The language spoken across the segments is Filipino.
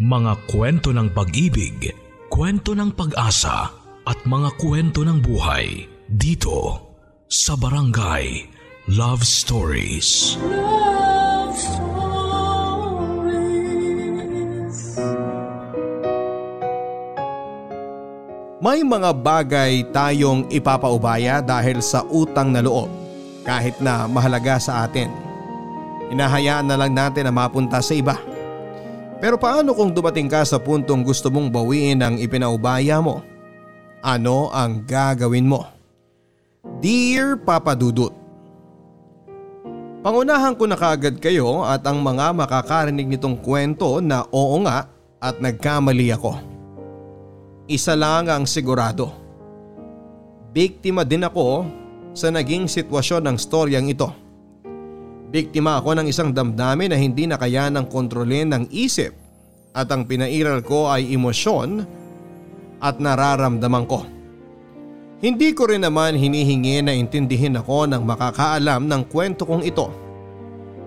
Mga kwento ng pag-ibig, kwento ng pag-asa at mga kwento ng buhay dito sa Barangay Love Stories. Love Stories. May mga bagay tayong ipapaubaya dahil sa utang na loob kahit na mahalaga sa atin. Hinahayaan na lang natin na mapunta sa iba. Pero paano kung dumating ka sa puntong gusto mong bawiin ang ipinaubaya mo? Ano ang gagawin mo? Dear Papa Dudut Pangunahan ko na kaagad kayo at ang mga makakarinig nitong kwento na oo nga at nagkamali ako. Isa lang ang sigurado. Biktima din ako sa naging sitwasyon ng storyang ito. Biktima ako ng isang damdamin na hindi na kaya ng kontrolin ng isip at ang pinairal ko ay emosyon at nararamdaman ko. Hindi ko rin naman hinihingi na intindihin ako ng makakaalam ng kwento kong ito.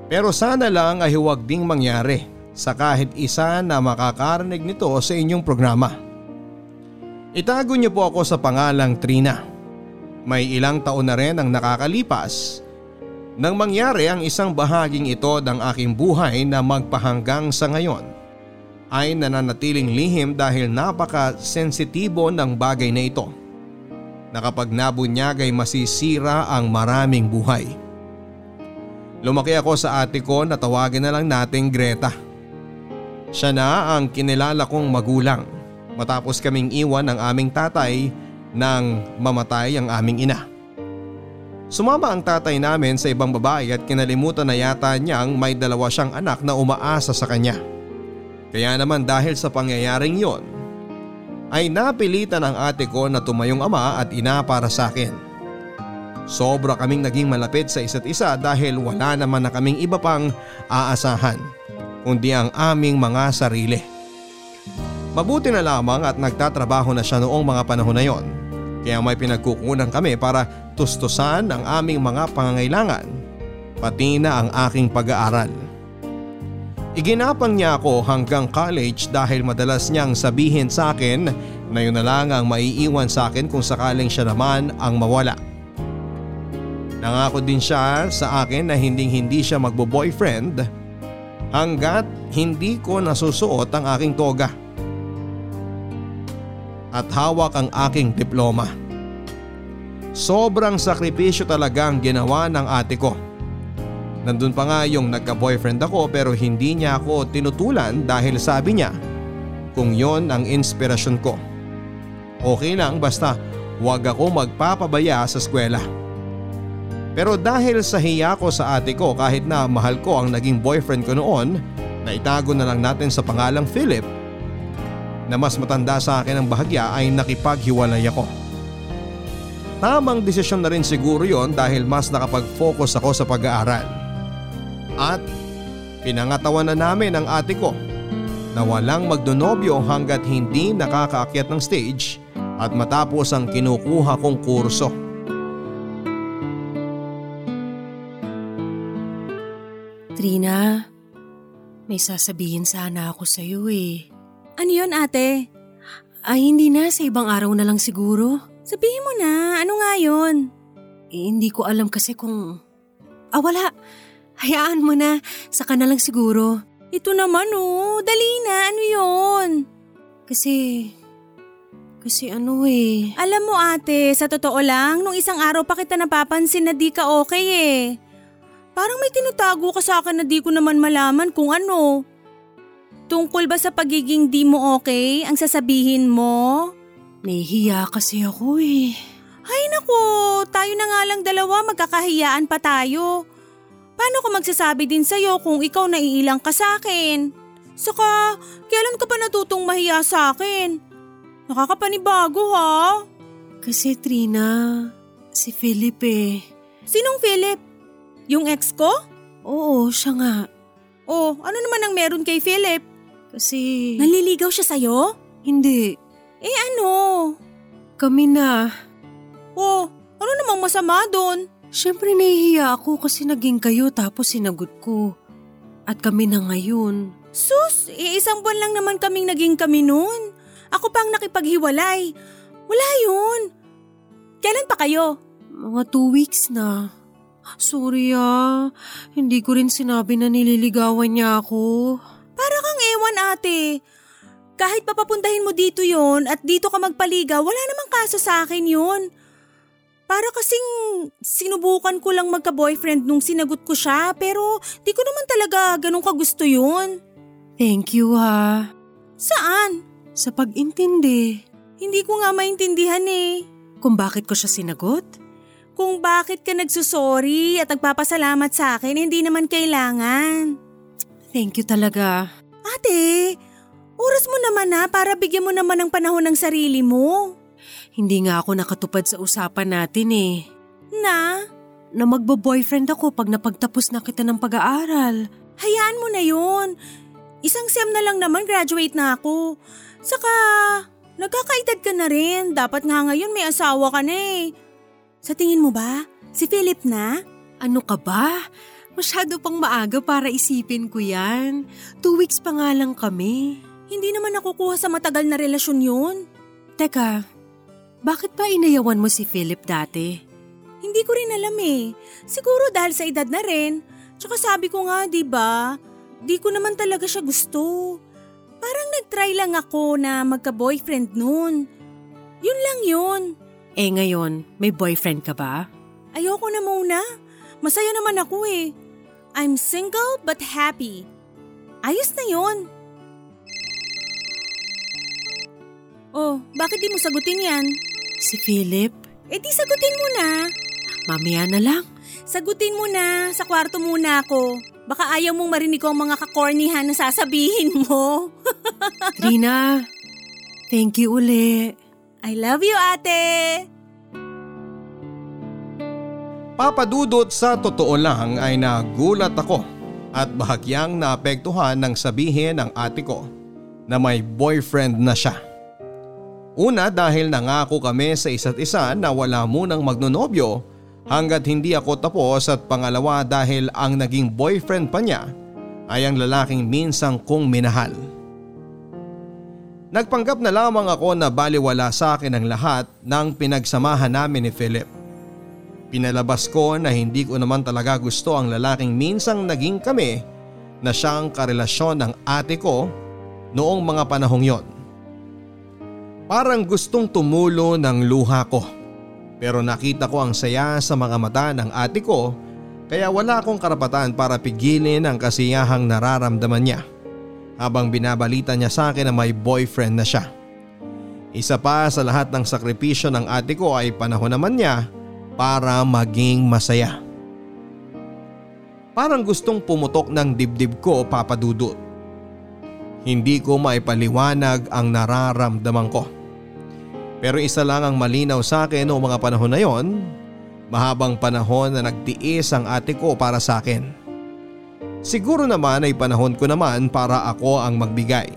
Pero sana lang ay huwag ding mangyari sa kahit isa na makakarinig nito sa inyong programa. Itago niyo po ako sa pangalang Trina. May ilang taon na rin ang nakakalipas nang mangyari ang isang bahaging ito ng aking buhay na magpahanggang sa ngayon ay nananatiling lihim dahil napaka-sensitibo ng bagay na ito na kapag nabunyag ay masisira ang maraming buhay. Lumaki ako sa ate ko na tawagin na lang nating Greta. Siya na ang kinilala kong magulang matapos kaming iwan ng aming tatay nang mamatay ang aming ina. Sumama ang tatay namin sa ibang babae at kinalimutan na yata niyang may dalawa siyang anak na umaasa sa kanya. Kaya naman dahil sa pangyayaring yon, ay napilitan ang ate ko na tumayong ama at ina para sa akin. Sobra kaming naging malapit sa isa't isa dahil wala naman na kaming iba pang aasahan kundi ang aming mga sarili. Mabuti na lamang at nagtatrabaho na siya noong mga panahon na yon kaya may pinagkukunan kami para tustusan ang aming mga pangangailangan pati na ang aking pag-aaral. Iginapang niya ako hanggang college dahil madalas niyang sabihin sa akin na yun na lang ang maiiwan sa akin kung sakaling siya naman ang mawala. Nangako din siya sa akin na hinding hindi siya magbo-boyfriend hanggat hindi ko nasusuot ang aking toga at hawak ang aking diploma. Sobrang sakripisyo talaga ang ginawa ng ate ko. Nandun pa nga yung nagka-boyfriend ako pero hindi niya ako tinutulan dahil sabi niya kung yon ang inspirasyon ko. Okay lang basta huwag ako magpapabaya sa eskwela. Pero dahil sa hiya ko sa ate ko kahit na mahal ko ang naging boyfriend ko noon na itago na lang natin sa pangalang Philip na mas matanda sa akin ang bahagya ay nakipaghiwalay ako. Tamang desisyon na rin siguro yon dahil mas nakapag-focus ako sa pag-aaral. At pinangatawan na namin ang ate ko na walang magdonobyo hanggat hindi nakakaakyat ng stage at matapos ang kinukuha kong kurso. Trina, may sasabihin sana ako sa iyo eh. Ano yun ate? Ay hindi na, sa ibang araw na lang siguro. Sabihin mo na, ano nga yun? Eh, hindi ko alam kasi kung… Ah wala, hayaan mo na, saka na lang siguro. Ito naman oh, dali na, ano yun? Kasi… Kasi ano eh… Alam mo ate, sa totoo lang, nung isang araw pa kita napapansin na di ka okay eh. Parang may tinutago ka sa akin na di ko naman malaman kung ano. Tungkol ba sa pagiging di mo okay ang sasabihin mo? Nahihiya kasi ako eh. Ay nako, tayo na nga lang dalawa magkakahiyaan pa tayo. Paano ko magsasabi din sa'yo kung ikaw naiilang ka sa akin? Saka, kailan ka pa natutong mahiya sa akin? Nakakapanibago ha? Kasi Trina, si Philip eh. Sinong Philip? Yung ex ko? Oo, siya nga. Oh, ano naman ang meron kay Philip? Kasi… Naliligaw siya sa'yo? Hindi. Eh ano? Kami na. Oh, ano namang masama doon? Siyempre nahihiya ako kasi naging kayo tapos sinagot ko. At kami na ngayon. Sus, iisang buwan lang naman kaming naging kami noon. Ako pang nakipaghiwalay. Wala yun. Kailan pa kayo? Mga two weeks na. Sorry ah, hindi ko rin sinabi na nililigawan niya ako. Para kang ewan ate. Kahit papapuntahin mo dito yon at dito ka magpaliga, wala namang kaso sa akin yun. Para kasing sinubukan ko lang magka-boyfriend nung sinagot ko siya pero di ko naman talaga ganun kagusto yun. Thank you ha. Saan? Sa pag-intindi. Hindi ko nga maintindihan eh. Kung bakit ko siya sinagot? Kung bakit ka nagsusorry at nagpapasalamat sa akin, hindi naman kailangan. Thank you talaga. Ate, oras mo naman na para bigyan mo naman ng panahon ng sarili mo. Hindi nga ako nakatupad sa usapan natin eh. Na, Na magbo-boyfriend ako pag napagtapos na kita ng pag-aaral. hayaan mo na yun. Isang sem na lang naman graduate na ako. Saka, nagkakaedad ka na rin. Dapat nga ngayon may asawa ka na eh. Sa tingin mo ba, si Philip na? Ano ka ba? Masyado pang maaga para isipin ko yan. Two weeks pa nga lang kami. Hindi naman nakukuha sa matagal na relasyon yun. Teka, bakit pa inayawan mo si Philip dati? Hindi ko rin alam eh. Siguro dahil sa edad na rin. Tsaka sabi ko nga, di ba? Di ko naman talaga siya gusto. Parang nag-try lang ako na magka-boyfriend noon. Yun lang yun. Eh ngayon, may boyfriend ka ba? Ayoko na muna. Masaya naman ako eh. I'm single but happy. Ayos na yun. Oh, bakit di mo sagutin yan? Si Philip? Eh di sagutin mo na. Mamaya na lang. Sagutin mo na. Sa kwarto muna ako. Baka ayaw mong marinig ko ang mga kakornihan na sasabihin mo. Trina, thank you uli. I love you, ate! Papadudot sa totoo lang ay nagulat ako at bahagyang naapektuhan ng sabihin ng ate ko na may boyfriend na siya. Una dahil nangako kami sa isa't isa na wala munang magnonobyo hanggat hindi ako tapos at pangalawa dahil ang naging boyfriend pa niya ay ang lalaking minsang kong minahal. Nagpanggap na lamang ako na baliwala sa akin ang lahat ng pinagsamahan namin ni Philip. Pinalabas ko na hindi ko naman talaga gusto ang lalaking minsang naging kami na siyang karelasyon ng ate ko noong mga panahong yon. Parang gustong tumulo ng luha ko pero nakita ko ang saya sa mga mata ng ate ko kaya wala akong karapatan para pigilin ang kasiyahang nararamdaman niya habang binabalita niya sa akin na may boyfriend na siya. Isa pa sa lahat ng sakripisyo ng ate ko ay panahon naman niya para maging masaya. Parang gustong pumutok ng dibdib ko papadudot. Hindi ko maipaliwanag ang nararamdaman ko. Pero isa lang ang malinaw sa akin noong mga panahon na yon, mahabang panahon na nagtiis ang ate ko para sa akin. Siguro naman ay panahon ko naman para ako ang magbigay.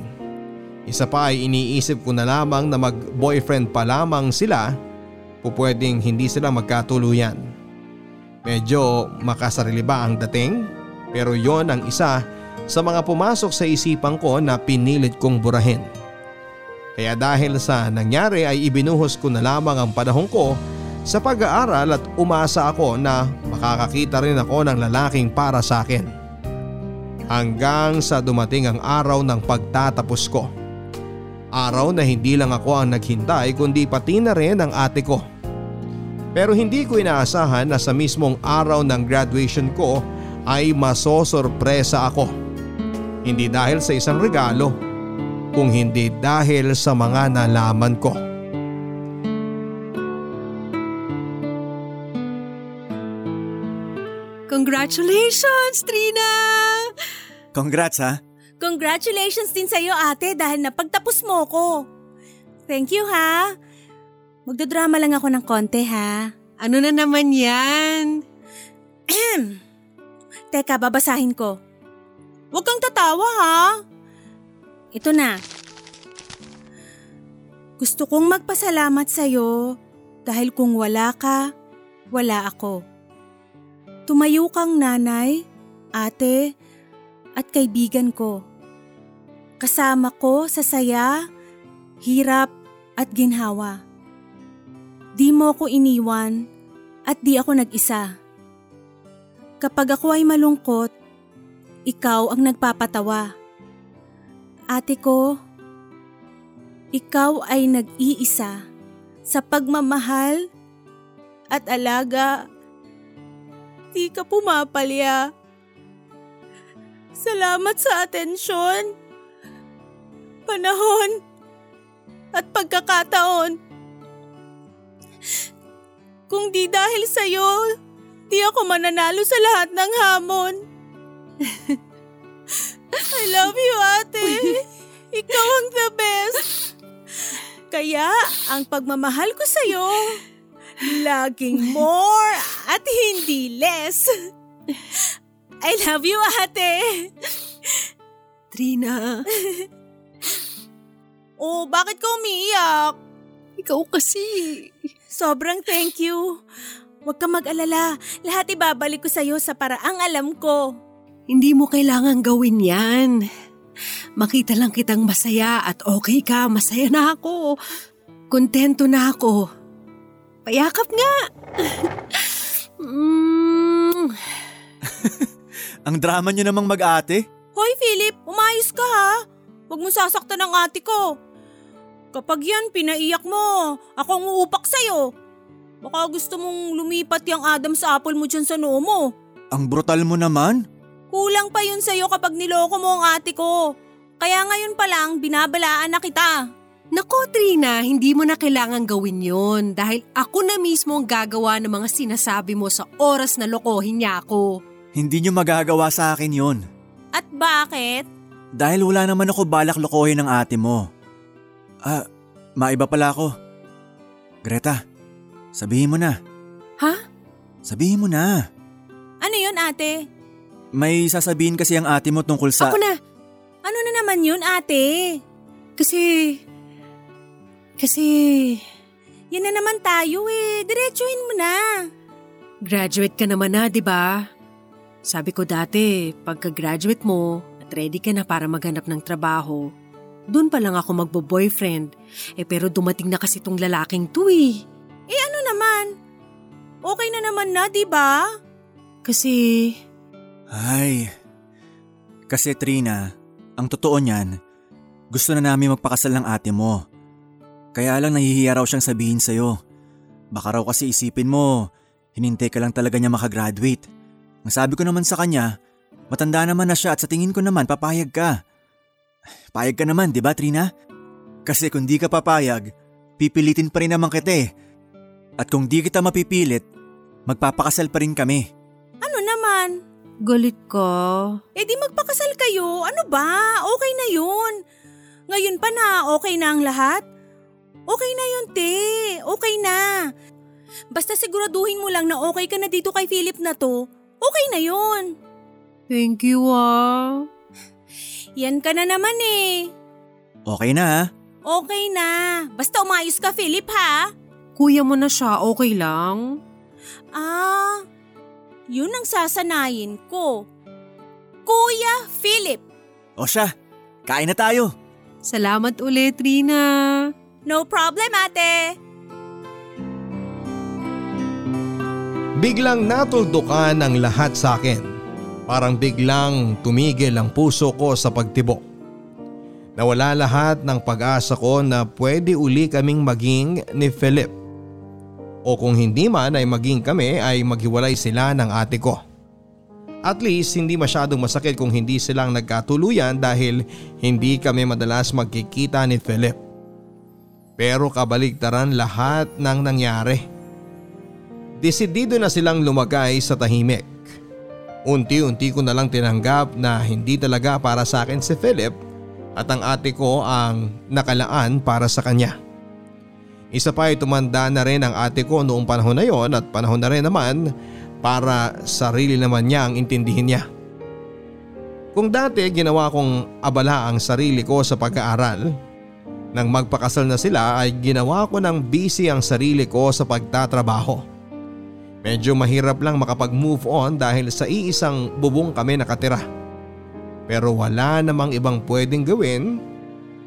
Isa pa ay iniisip ko na lamang na mag-boyfriend pa lamang sila pupwedeng hindi sila magkatuluyan. Medyo makasarili ba ang dating? Pero yon ang isa sa mga pumasok sa isipan ko na pinilit kong burahin. Kaya dahil sa nangyari ay ibinuhos ko na lamang ang panahon ko sa pag-aaral at umasa ako na makakakita rin ako ng lalaking para sa akin. Hanggang sa dumating ang araw ng pagtatapos ko. Araw na hindi lang ako ang naghintay kundi pati na rin ang ate ko. Pero hindi ko inaasahan na sa mismong araw ng graduation ko ay masosorpresa ako. Hindi dahil sa isang regalo, kung hindi dahil sa mga nalaman ko. Congratulations, Trina! Congrats ha. Congratulations din sa'yo ate dahil napagtapos mo ko. Thank you ha. Magdodrama lang ako ng konti ha. Ano na naman yan? Ahem. Teka, babasahin ko. Huwag kang tatawa ha. Ito na. Gusto kong magpasalamat sa'yo dahil kung wala ka, wala ako. Tumayo kang nanay, ate, at kaibigan ko. Kasama ko sa saya, hirap at ginhawa. Di mo ako iniwan at di ako nag-isa. Kapag ako ay malungkot, ikaw ang nagpapatawa. Ate ko, ikaw ay nag-iisa sa pagmamahal at alaga. Di ka pumapalya. Salamat sa atensyon, panahon, at pagkakataon. Kung di dahil sa'yo, di ako mananalo sa lahat ng hamon. I love you, ate. Ikaw ang the best. Kaya, ang pagmamahal ko sa'yo, laging more at hindi less. I love you, ate. Trina, Oh, bakit ka umiiyak? ikaw kasi. Sobrang thank you. Huwag ka mag-alala. Lahat ibabalik ko sa'yo sa paraang alam ko. Hindi mo kailangan gawin yan. Makita lang kitang masaya at okay ka, masaya na ako. Kontento na ako. Payakap nga. mm, Ang drama niyo namang mag-ate. Hoy, Philip, umayos ka ha. Huwag mo sasaktan ang ate ko. Kapag yan, pinaiyak mo. Ako ang uupak sa'yo. Baka gusto mong lumipat yung Adam's apple mo dyan sa noo mo. Ang brutal mo naman. Kulang pa yun sa'yo kapag niloko mo ang ate ko. Kaya ngayon pa lang, binabalaan na kita. Nako Trina, hindi mo na kailangan gawin yon dahil ako na mismo ang gagawa ng mga sinasabi mo sa oras na lokohin niya ako. Hindi niyo magagawa sa akin yon. At bakit? Dahil wala naman ako balak lokohin ng ate mo. Ah, maiba pala ako. Greta, sabihin mo na. Ha? Sabihin mo na. Ano yun ate? May sasabihin kasi ang ate mo tungkol sa... Ako na. Ano na naman yun ate? Kasi... Kasi... Yan na naman tayo eh. Diretsuhin mo na. Graduate ka naman na, di ba? Sabi ko dati, pagka-graduate mo at ready ka na para maghanap ng trabaho, doon pa lang ako magbo-boyfriend. Eh pero dumating na kasi tong lalaking to eh. Eh ano naman? Okay na naman na, di ba? Kasi... Ay. Kasi Trina, ang totoo niyan, gusto na namin magpakasal ng ate mo. Kaya lang nahihiya raw siyang sabihin sa'yo. Baka raw kasi isipin mo, hinintay ka lang talaga niya makagraduate. Ang sabi ko naman sa kanya, matanda naman na siya at sa tingin ko naman papayag ka. Payag ka naman, di ba Trina? Kasi kung di ka papayag, pipilitin pa rin naman kita eh. At kung di kita mapipilit, magpapakasal pa rin kami. Ano naman? Galit ka? Eh di magpakasal kayo. Ano ba? Okay na yun. Ngayon pa na okay na ang lahat? Okay na yun, te. Okay na. Basta siguraduhin mo lang na okay ka na dito kay Philip na to. Okay na yun. Thank you ah. Yan ka na naman eh. Okay na ha? Okay na. Basta umayos ka, Philip ha? Kuya mo na siya, okay lang? Ah, yun ang sasanayin ko. Kuya Philip. O siya, kain na tayo. Salamat ulit, Rina. No problem, ate. Biglang natuldukan ang lahat sa akin. Parang biglang tumigil ang puso ko sa pagtibok. Nawala lahat ng pag-asa ko na pwede uli kaming maging ni Philip. O kung hindi man ay maging kami ay maghiwalay sila ng ate ko. At least hindi masyadong masakit kung hindi silang nagkatuluyan dahil hindi kami madalas magkikita ni Philip. Pero kabaligtaran lahat ng nangyari. Desidido na silang lumagay sa tahimik. Unti-unti ko na lang tinanggap na hindi talaga para sa akin si Philip at ang ate ko ang nakalaan para sa kanya. Isa pa ay tumanda na rin ang ate ko noong panahon na yon at panahon na rin naman para sarili naman niya ang intindihin niya. Kung dati ginawa kong abala ang sarili ko sa pag-aaral, nang magpakasal na sila ay ginawa ko ng busy ang sarili ko sa pagtatrabaho. Medyo mahirap lang makapag-move on dahil sa iisang bubong kami nakatira. Pero wala namang ibang pwedeng gawin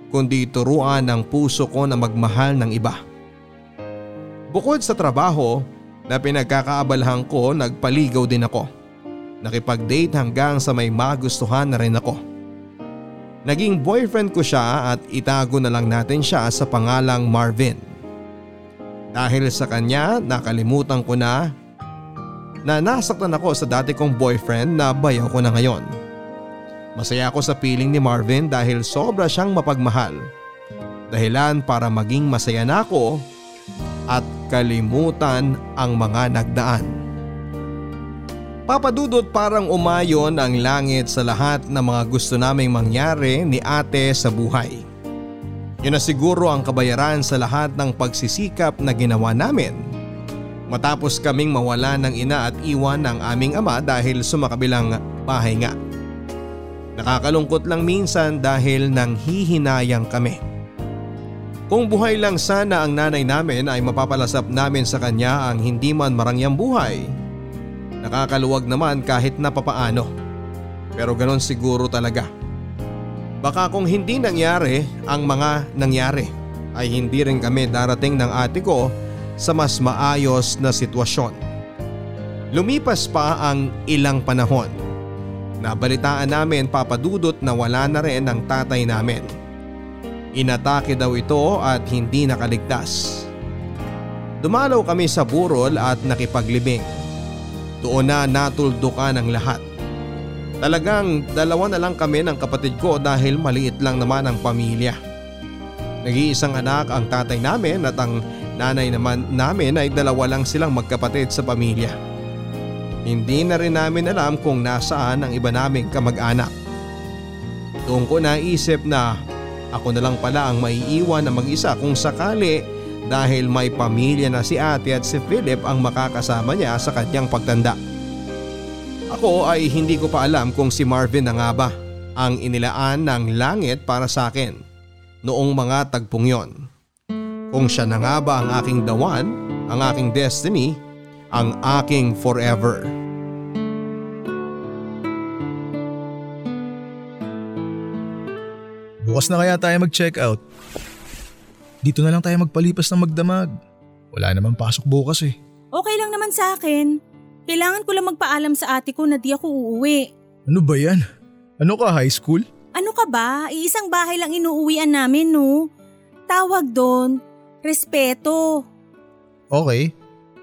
kundi turuan ang puso ko na magmahal ng iba. Bukod sa trabaho na pinagkakaabalahan ko nagpaligaw din ako. Nakipag-date hanggang sa may magustuhan na rin ako. Naging boyfriend ko siya at itago na lang natin siya sa pangalang Marvin. Dahil sa kanya nakalimutan ko na na nasaktan ako sa dati kong boyfriend na bayaw ko na ngayon. Masaya ako sa piling ni Marvin dahil sobra siyang mapagmahal. Dahilan para maging masaya na ako at kalimutan ang mga nagdaan. Papadudot parang umayon ang langit sa lahat ng mga gusto naming mangyari ni ate sa buhay. Yun na siguro ang kabayaran sa lahat ng pagsisikap na ginawa namin. Matapos kaming mawala ng ina at iwan ng aming ama dahil sumakabilang bahay nga. Nakakalungkot lang minsan dahil nang hihinayang kami. Kung buhay lang sana ang nanay namin ay mapapalasap namin sa kanya ang hindi man marangyang buhay Nakakaluwag naman kahit na papaano. Pero ganon siguro talaga. Baka kung hindi nangyari ang mga nangyari ay hindi rin kami darating ng ate ko sa mas maayos na sitwasyon. Lumipas pa ang ilang panahon. Nabalitaan namin papadudot na wala na rin ang tatay namin. Inatake daw ito at hindi nakaligtas. Dumalaw kami sa burol at nakipaglibing. Doon na natuldukan ang lahat. Talagang dalawa na lang kami ng kapatid ko dahil maliit lang naman ang pamilya. Nag-iisang anak ang tatay namin at ang nanay naman namin ay dalawa lang silang magkapatid sa pamilya. Hindi na rin namin alam kung nasaan ang iba naming kamag-anak. Doon ko naisip na ako na lang pala ang maiiwan na mag-isa kung sakali dahil may pamilya na si ate at si Philip ang makakasama niya sa kanyang pagtanda. Ako ay hindi ko pa alam kung si Marvin na nga ba ang inilaan ng langit para sa akin noong mga tagpong yon. Kung siya na nga ba ang aking dawan, ang aking destiny, ang aking forever. Bukas na kaya tayo mag-check out. Dito na lang tayo magpalipas ng magdamag. Wala naman pasok bukas eh. Okay lang naman sa akin. Kailangan ko lang magpaalam sa ate ko na di ako uuwi. Ano ba yan? Ano ka, high school? Ano ka ba? Iisang bahay lang inuuwian namin, no? Tawag doon, respeto. Okay.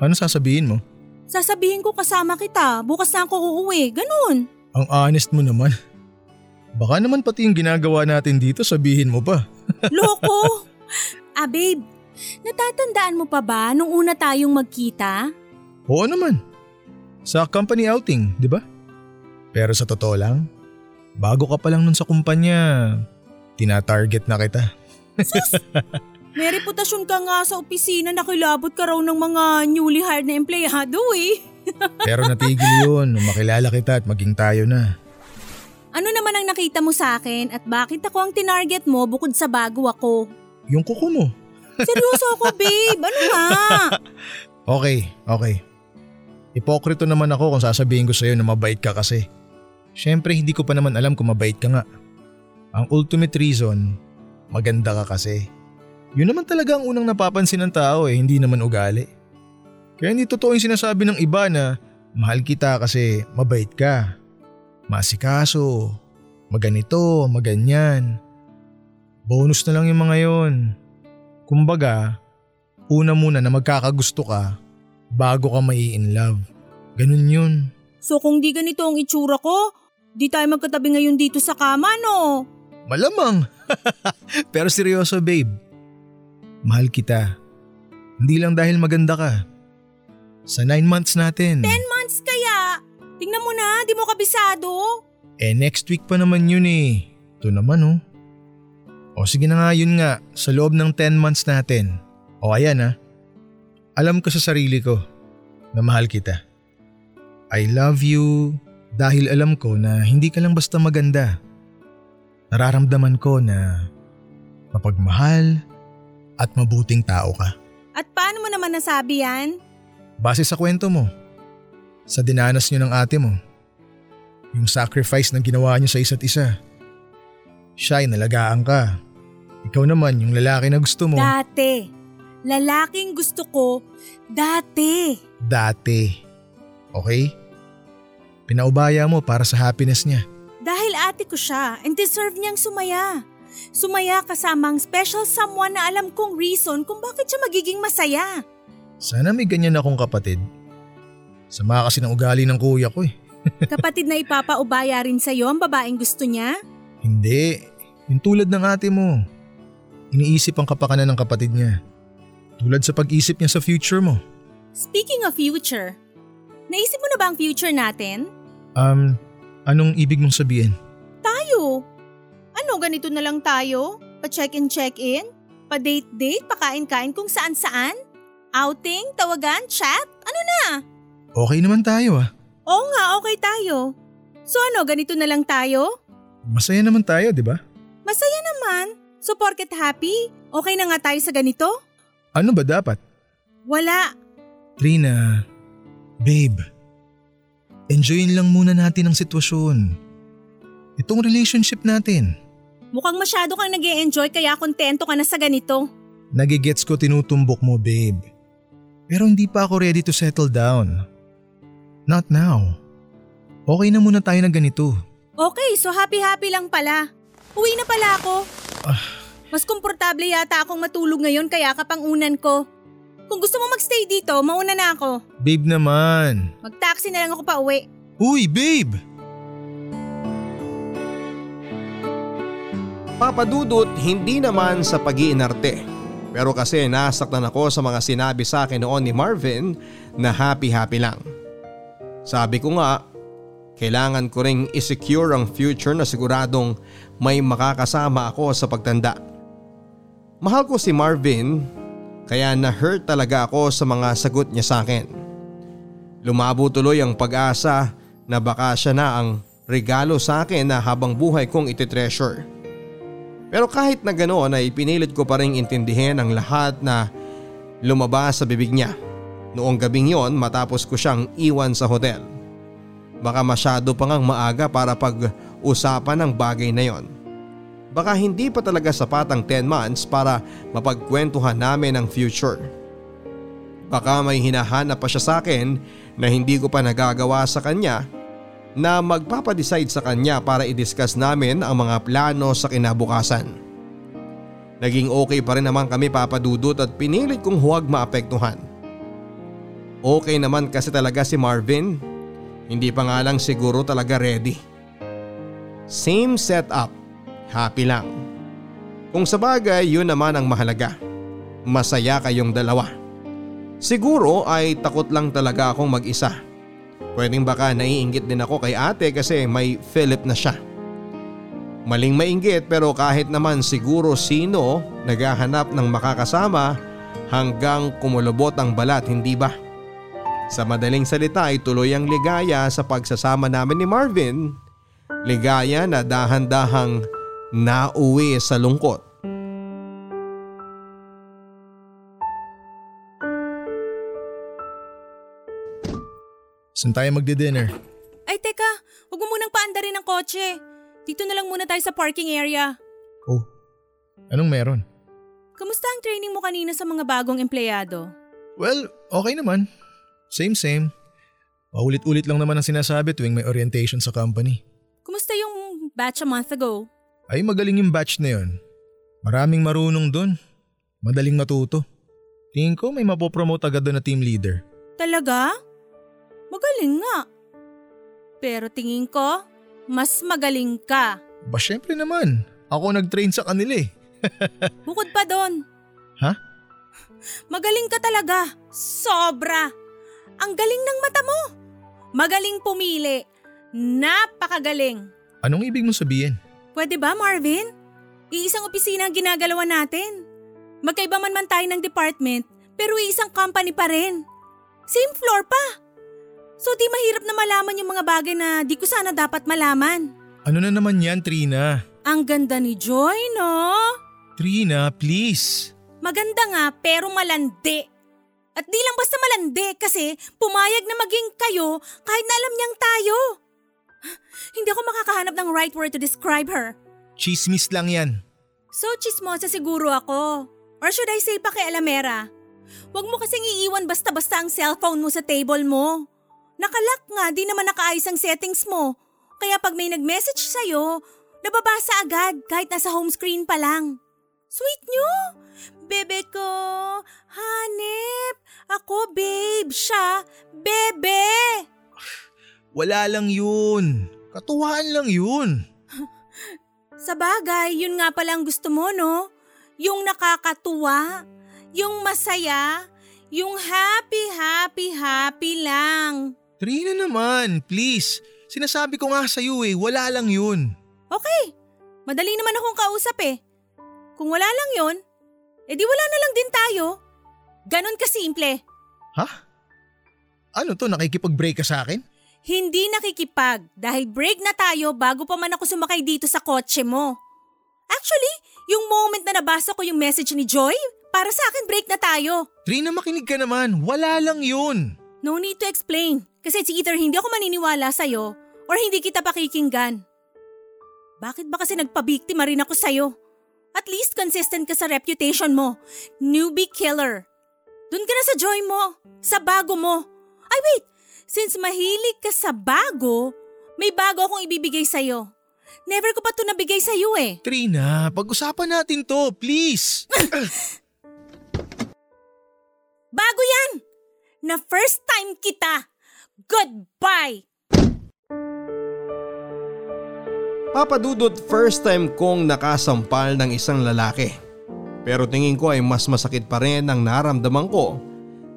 Ano sasabihin mo? Sasabihin ko kasama kita, bukas na ako uuwi, ganun. Ang honest mo naman. Baka naman pati yung ginagawa natin dito sabihin mo pa. Loko! Ah babe, natatandaan mo pa ba nung una tayong magkita? Oo naman. Sa company outing, di ba? Pero sa totoo lang, bago ka pa lang nun sa kumpanya, tina-target na kita. Sus! May reputasyon ka nga sa opisina na kilabot ka raw ng mga newly hired na empleyado eh. Pero natigil yun nung makilala kita at maging tayo na. Ano naman ang nakita mo sa akin at bakit ako ang tinarget mo bukod sa bago ako? Yung kuko mo. Seryoso ako babe, ano nga? Okay, okay. Ipokrito naman ako kung sasabihin ko sa'yo na mabait ka kasi. Siyempre hindi ko pa naman alam kung mabait ka nga. Ang ultimate reason, maganda ka kasi. Yun naman talaga ang unang napapansin ng tao eh, hindi naman ugali. Kaya hindi totoo yung sinasabi ng iba na mahal kita kasi mabait ka. Masikaso, maganito, maganyan. Bonus na lang yung mga yon. Kumbaga, una muna na magkakagusto ka bago ka mai in love. Ganun yun. So kung di ganito ang itsura ko, di tayo magkatabi ngayon dito sa kama no? Malamang. Pero seryoso babe. Mahal kita. Hindi lang dahil maganda ka. Sa nine months natin. Ten months? Tingnan mo na, di mo kabisado. Eh next week pa naman yun eh. Ito naman oh. O sige na nga yun nga, sa loob ng 10 months natin. O ayan ha, alam ko sa sarili ko na mahal kita. I love you dahil alam ko na hindi ka lang basta maganda. Nararamdaman ko na mapagmahal at mabuting tao ka. At paano mo naman nasabi yan? Base sa kwento mo, sa dinanas niyo ng ate mo. Yung sacrifice na ginawa niyo sa isa't isa. Siya ay nalagaan ka. Ikaw naman yung lalaki na gusto mo. Dati. Lalaking gusto ko, dati. Dati. Okay? Pinaubaya mo para sa happiness niya. Dahil ate ko siya and deserve niyang sumaya. Sumaya kasamang special someone na alam kong reason kung bakit siya magiging masaya. Sana may ganyan akong kapatid. Sama kasi ng ugali ng kuya ko eh. Kapatid na ipapaubaya rin sa'yo ang babaeng gusto niya? Hindi. Yung tulad ng ate mo. Iniisip ang kapakanan ng kapatid niya. Tulad sa pag-isip niya sa future mo. Speaking of future, naisip mo na ba ang future natin? Um, anong ibig mong sabihin? Tayo. Ano, ganito na lang tayo? Pa-check-in, check-in? Pa-date-date, pakain-kain kung saan-saan? Outing, tawagan, chat? Ano na? Okay naman tayo ah. Oo nga, okay tayo. So ano, ganito na lang tayo? Masaya naman tayo, di ba? Masaya naman. So porket happy, okay na nga tayo sa ganito? Ano ba dapat? Wala. Trina, babe, enjoyin lang muna natin ang sitwasyon. Itong relationship natin. Mukhang masyado kang nag enjoy kaya kontento ka na sa ganito. Nagigets ko tinutumbok mo, babe. Pero hindi pa ako ready to settle down. Not now. Okay na muna tayo ng ganito. Okay, so happy-happy lang pala. Uwi na pala ako. Mas komportable yata akong matulog ngayon kaya kapangunan ko. Kung gusto mo magstay dito, mauna na ako. Babe naman. Mag-taxi na lang ako pa uwi. Uy, babe! Papadudot hindi naman sa pag-iinarte. Pero kasi nasaktan ako sa mga sinabi sa akin noon ni Marvin na happy-happy lang. Sabi ko nga, kailangan ko ring isecure ang future na siguradong may makakasama ako sa pagtanda. Mahal ko si Marvin kaya na-hurt talaga ako sa mga sagot niya sa akin. Lumabo tuloy ang pag-asa na baka siya na ang regalo sa akin na habang buhay kong ititreasure. Pero kahit na ganoon ay pinilit ko pa rin intindihin ang lahat na lumabas sa bibig niya. Noong gabing yon matapos ko siyang iwan sa hotel. Baka masyado pa ngang maaga para pag-usapan ang bagay na yon. Baka hindi pa talaga sapat ang 10 months para mapagkwentuhan namin ang future. Baka may hinahanap pa siya sa akin na hindi ko pa nagagawa sa kanya na magpapadecide sa kanya para i-discuss namin ang mga plano sa kinabukasan. Naging okay pa rin naman kami papadudot at pinilit kong huwag maapektuhan. Okay naman kasi talaga si Marvin, hindi pa nga lang siguro talaga ready. Same setup, happy lang. Kung sa bagay yun naman ang mahalaga, masaya kayong dalawa. Siguro ay takot lang talaga akong mag-isa. Pwedeng baka naiinggit din ako kay ate kasi may Philip na siya. Maling mainggit pero kahit naman siguro sino naghahanap ng makakasama hanggang kumulubot ang balat hindi ba? Sa madaling salita ay tuloy ang ligaya sa pagsasama namin ni Marvin. Ligaya na dahan-dahang nauwi sa lungkot. Saan tayo magdi-dinner? Ay teka, huwag mo munang paandarin ng kotse. Dito na lang muna tayo sa parking area. Oh, anong meron? Kamusta ang training mo kanina sa mga bagong empleyado? Well, okay naman. Same same. Paulit-ulit lang naman ang sinasabi tuwing may orientation sa company. Kumusta yung batch a month ago? Ay magaling yung batch na yon. Maraming marunong doon. Madaling matuto. Tingin ko may mapopromote agad doon na team leader. Talaga? Magaling nga. Pero tingin ko, mas magaling ka. Ba syempre naman. Ako nag-train sa kanila eh. Bukod pa doon. Ha? Magaling ka talaga. Sobra. Ang galing ng mata mo. Magaling pumili. Napakagaling. Anong ibig mong sabihin? Pwede ba, Marvin? Iisang opisina ang ginagalawa natin. Magkaiba man man tayo ng department, pero iisang company pa rin. Same floor pa. So di mahirap na malaman yung mga bagay na di ko sana dapat malaman. Ano na naman yan, Trina? Ang ganda ni Joy, no? Trina, please. Maganda nga pero malandi. At di lang basta malandi kasi pumayag na maging kayo kahit na alam niyang tayo. Hindi ako makakahanap ng right word to describe her. Chismis lang yan. So chismosa siguro ako. Or should I say pakialamera? Huwag mo kasing iiwan basta-basta ang cellphone mo sa table mo. Nakalock nga, di naman nakaayos ang settings mo. Kaya pag may nag-message sa'yo, nababasa agad kahit nasa home screen pa lang. Sweet nyo! Bebe ko, hanip, ako babe, siya, bebe! Wala lang yun. Katuwaan lang yun. Sa bagay, yun nga pala ang gusto mo, no? Yung nakakatuwa, yung masaya, yung happy, happy, happy lang. Trina naman, please. Sinasabi ko nga sa'yo eh, wala lang yun. Okay, madali naman akong kausap eh. Kung wala lang yun, edi wala na lang din tayo. Ganon kasimple. Ha? Ano to, nakikipag-break ka sa akin? Hindi nakikipag dahil break na tayo bago pa man ako sumakay dito sa kotse mo. Actually, yung moment na nabasa ko yung message ni Joy, para sa akin break na tayo. Trina, makinig ka naman. Wala lang yun. No need to explain kasi it's either hindi ako maniniwala sa'yo or hindi kita pakikinggan. Bakit ba kasi nagpabiktima rin ako sa'yo? At least consistent ka sa reputation mo. Newbie killer. Doon ka na sa joy mo, sa bago mo. Ay wait, since mahilig ka sa bago, may bago akong ibibigay sa'yo. Never ko pa to nabigay sa'yo eh. Trina, pag-usapan natin to, please. Bago yan! Na first time kita! Goodbye! Papadudot first time kong nakasampal ng isang lalaki. Pero tingin ko ay mas masakit pa rin ang naramdaman ko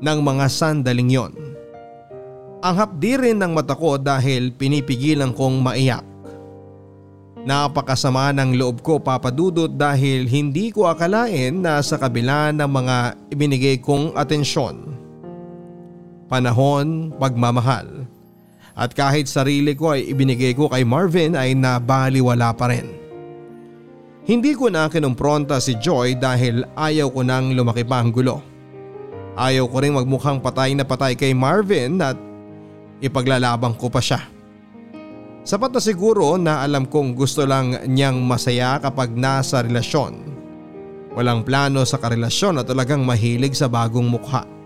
ng mga sandaling yon. Ang hapdi rin ng mata ko dahil pinipigilan kong maiyak. Napakasama ng loob ko papadudot dahil hindi ko akalain na sa kabila ng mga ibinigay kong atensyon. Panahon, pagmamahal. At kahit sarili ko ay ibinigay ko kay Marvin ay nabaliwala pa rin. Hindi ko na kinumpronta si Joy dahil ayaw ko nang lumaki pa ang gulo. Ayaw ko rin magmukhang patay na patay kay Marvin at ipaglalabang ko pa siya. Sapat na siguro na alam kong gusto lang niyang masaya kapag nasa relasyon. Walang plano sa karelasyon at talagang mahilig sa bagong mukha.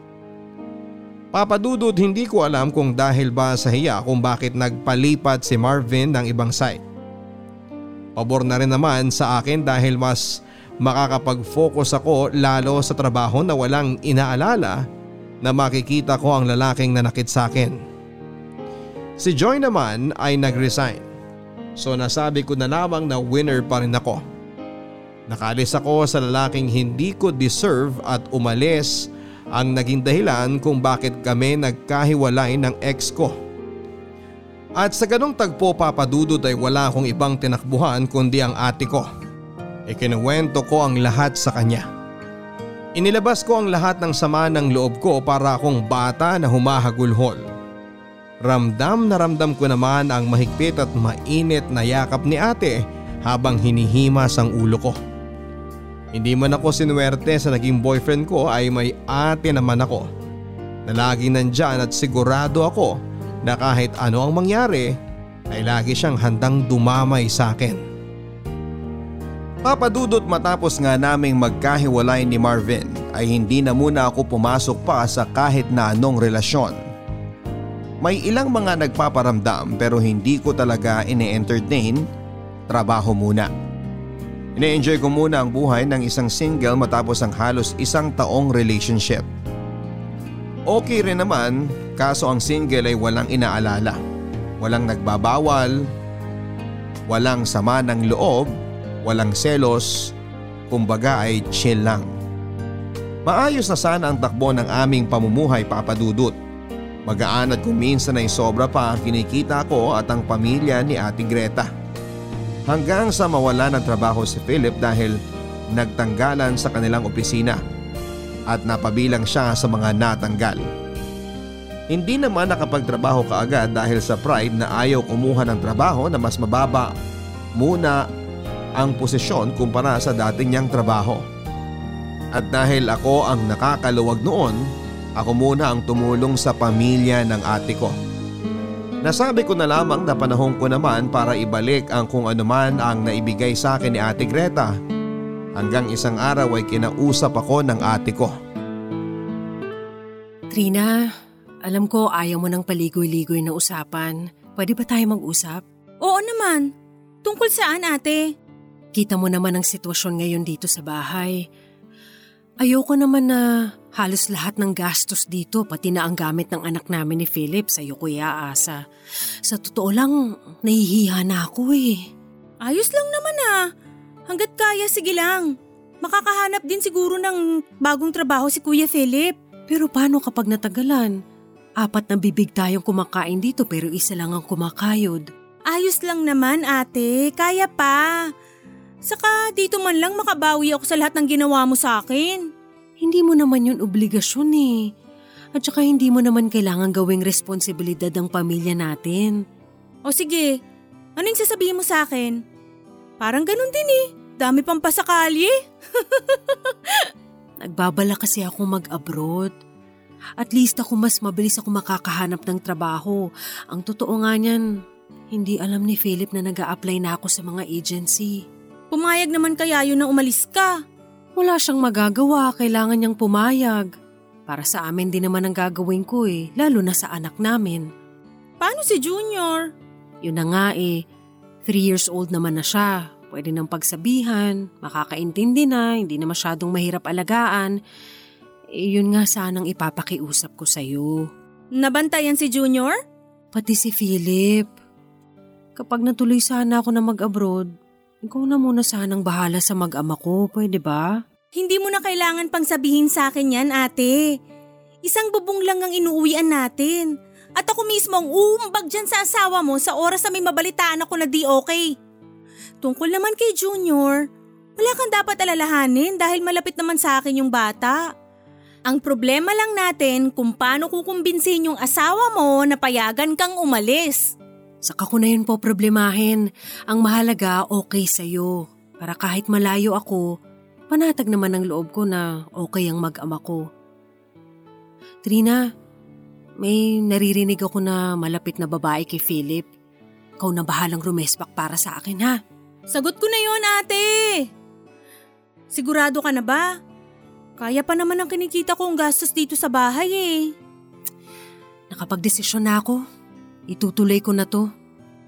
Papadudod hindi ko alam kung dahil ba sa hiya kung bakit nagpalipat si Marvin ng ibang site. Pabor na rin naman sa akin dahil mas makakapag-focus ako lalo sa trabaho na walang inaalala na makikita ko ang lalaking nanakit sa akin. Si Joy naman ay nag-resign. So nasabi ko na lamang na winner pa rin ako. Nakalis ako sa lalaking hindi ko deserve at umalis ang naging dahilan kung bakit kami nagkahiwalay ng ex ko. At sa ganong tagpo papadudod ay wala akong ibang tinakbuhan kundi ang ate ko. Ikinuwento ko ang lahat sa kanya. Inilabas ko ang lahat ng sama ng loob ko para akong bata na humahagulhol. Ramdam na ramdam ko naman ang mahigpit at mainit na yakap ni ate habang hinihimas ang ulo ko. Hindi man ako sinuwerte sa naging boyfriend ko ay may ate naman ako na lagi nandyan at sigurado ako na kahit ano ang mangyari ay lagi siyang handang dumamay sa akin. Papadudot matapos nga naming magkahiwalay ni Marvin ay hindi na muna ako pumasok pa sa kahit na anong relasyon. May ilang mga nagpaparamdam pero hindi ko talaga ine-entertain, trabaho muna. Ine-enjoy ko muna ang buhay ng isang single matapos ang halos isang taong relationship. Okay rin naman kaso ang single ay walang inaalala. Walang nagbabawal, walang sama ng loob, walang selos, kumbaga ay chill lang. Maayos na sana ang takbo ng aming pamumuhay papadudot. Magaan at kung minsan ay sobra pa ang kinikita ko at ang pamilya ni Ate Greta hanggang sa mawala ng trabaho si Philip dahil nagtanggalan sa kanilang opisina at napabilang siya sa mga natanggal. Hindi naman nakapagtrabaho kaagad dahil sa pride na ayaw kumuha ng trabaho na mas mababa muna ang posisyon kumpara sa dating niyang trabaho. At dahil ako ang nakakaluwag noon, ako muna ang tumulong sa pamilya ng ate ko. Nasabi ko na lamang na panahon ko naman para ibalik ang kung anuman ang naibigay sa akin ni Ate Greta hanggang isang araw ay kinausap ako ng ate ko. Trina, alam ko ayaw mo ng paligoy-ligoy na usapan. Pwede ba tayo mag-usap? Oo naman. Tungkol saan ate? Kita mo naman ang sitwasyon ngayon dito sa bahay. Ayoko naman na halos lahat ng gastos dito pati na ang gamit ng anak namin ni Philip sa iyo kuya Asa. Sa totoo lang, nahihiya na ako eh. Ayos lang naman ah. Hanggat kaya, sige lang. Makakahanap din siguro ng bagong trabaho si Kuya Philip. Pero paano kapag natagalan? Apat na bibig tayong kumakain dito pero isa lang ang kumakayod. Ayos lang naman ate, kaya pa. Saka dito man lang makabawi ako sa lahat ng ginawa mo sa akin. Hindi mo naman yun obligasyon eh. At saka hindi mo naman kailangan gawing responsibilidad ang pamilya natin. O sige, anong sasabihin mo sa akin? Parang ganun din eh. Dami pang pasakali eh. Nagbabala kasi ako mag-abroad. At least ako mas mabilis ako makakahanap ng trabaho. Ang totoo nga niyan, hindi alam ni Philip na nag apply na ako sa mga agency. Pumayag naman kaya yun na umalis ka. Wala siyang magagawa, kailangan niyang pumayag. Para sa amin din naman ang gagawin ko eh, lalo na sa anak namin. Paano si Junior? Yun na nga eh, three years old naman na siya. Pwede nang pagsabihan, makakaintindi na, hindi na masyadong mahirap alagaan. Eh, yun nga sanang ipapakiusap ko sa'yo. Nabantayan si Junior? Pati si Philip. Kapag natuloy sana ako na mag-abroad, ikaw na muna sanang bahala sa mag-ama ko, pwede ba? Hindi mo na kailangan pang sabihin sa akin yan, ate. Isang bubong lang ang inuuwian natin. At ako mismo ang uumbag dyan sa asawa mo sa oras na may mabalitaan ako na di okay. Tungkol naman kay Junior, wala kang dapat alalahanin dahil malapit naman sa akin yung bata. Ang problema lang natin kung paano kukumbinsin yung asawa mo na payagan kang umalis. Saka ko na yun po problemahin. Ang mahalaga, okay sa'yo. Para kahit malayo ako, panatag naman ang loob ko na okay ang mag-ama ko. Trina, may naririnig ako na malapit na babae kay Philip. Ikaw na bahalang rumespak para sa akin ha. Sagot ko na yon ate. Sigurado ka na ba? Kaya pa naman ang kinikita ko ang gastos dito sa bahay eh. Nakapagdesisyon na ako. Itutuloy ko na to.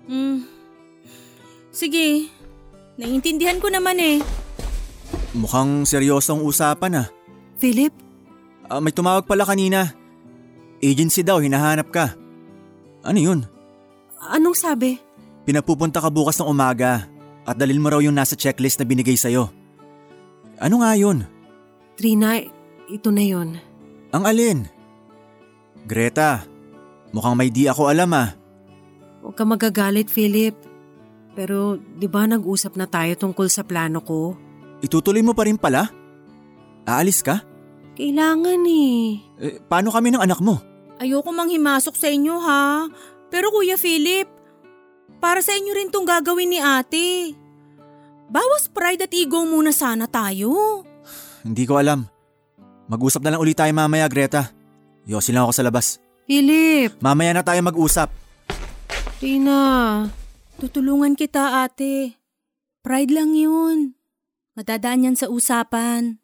Hmm. Sige. Naiintindihan ko naman eh. Mukhang seryosong usapan ah. Philip? Ah, may tumawag pala kanina. Agency daw, hinahanap ka. Ano yun? Anong sabi? Pinapupunta ka bukas ng umaga at dalil mo raw yung nasa checklist na binigay sa'yo. Ano nga yun? Trina, ito na yun. Ang alin? Greta, mukhang may di ako alam ah. Huwag ka magagalit, Philip. Pero di ba nag-usap na tayo tungkol sa plano ko? Itutuloy mo pa rin pala? Aalis ka? Kailangan eh. eh paano kami ng anak mo? Ayoko mang himasok sa inyo ha. Pero Kuya Philip, para sa inyo rin tong gagawin ni ate. Bawas pride at ego muna sana tayo. Hindi ko alam. Mag-usap na lang ulit tayo mamaya, Greta. Yosin lang ako sa labas. Philip! Mamaya na tayo mag-usap. Tina! Tutulungan kita ate. Pride lang yun. Madadaan yan sa usapan.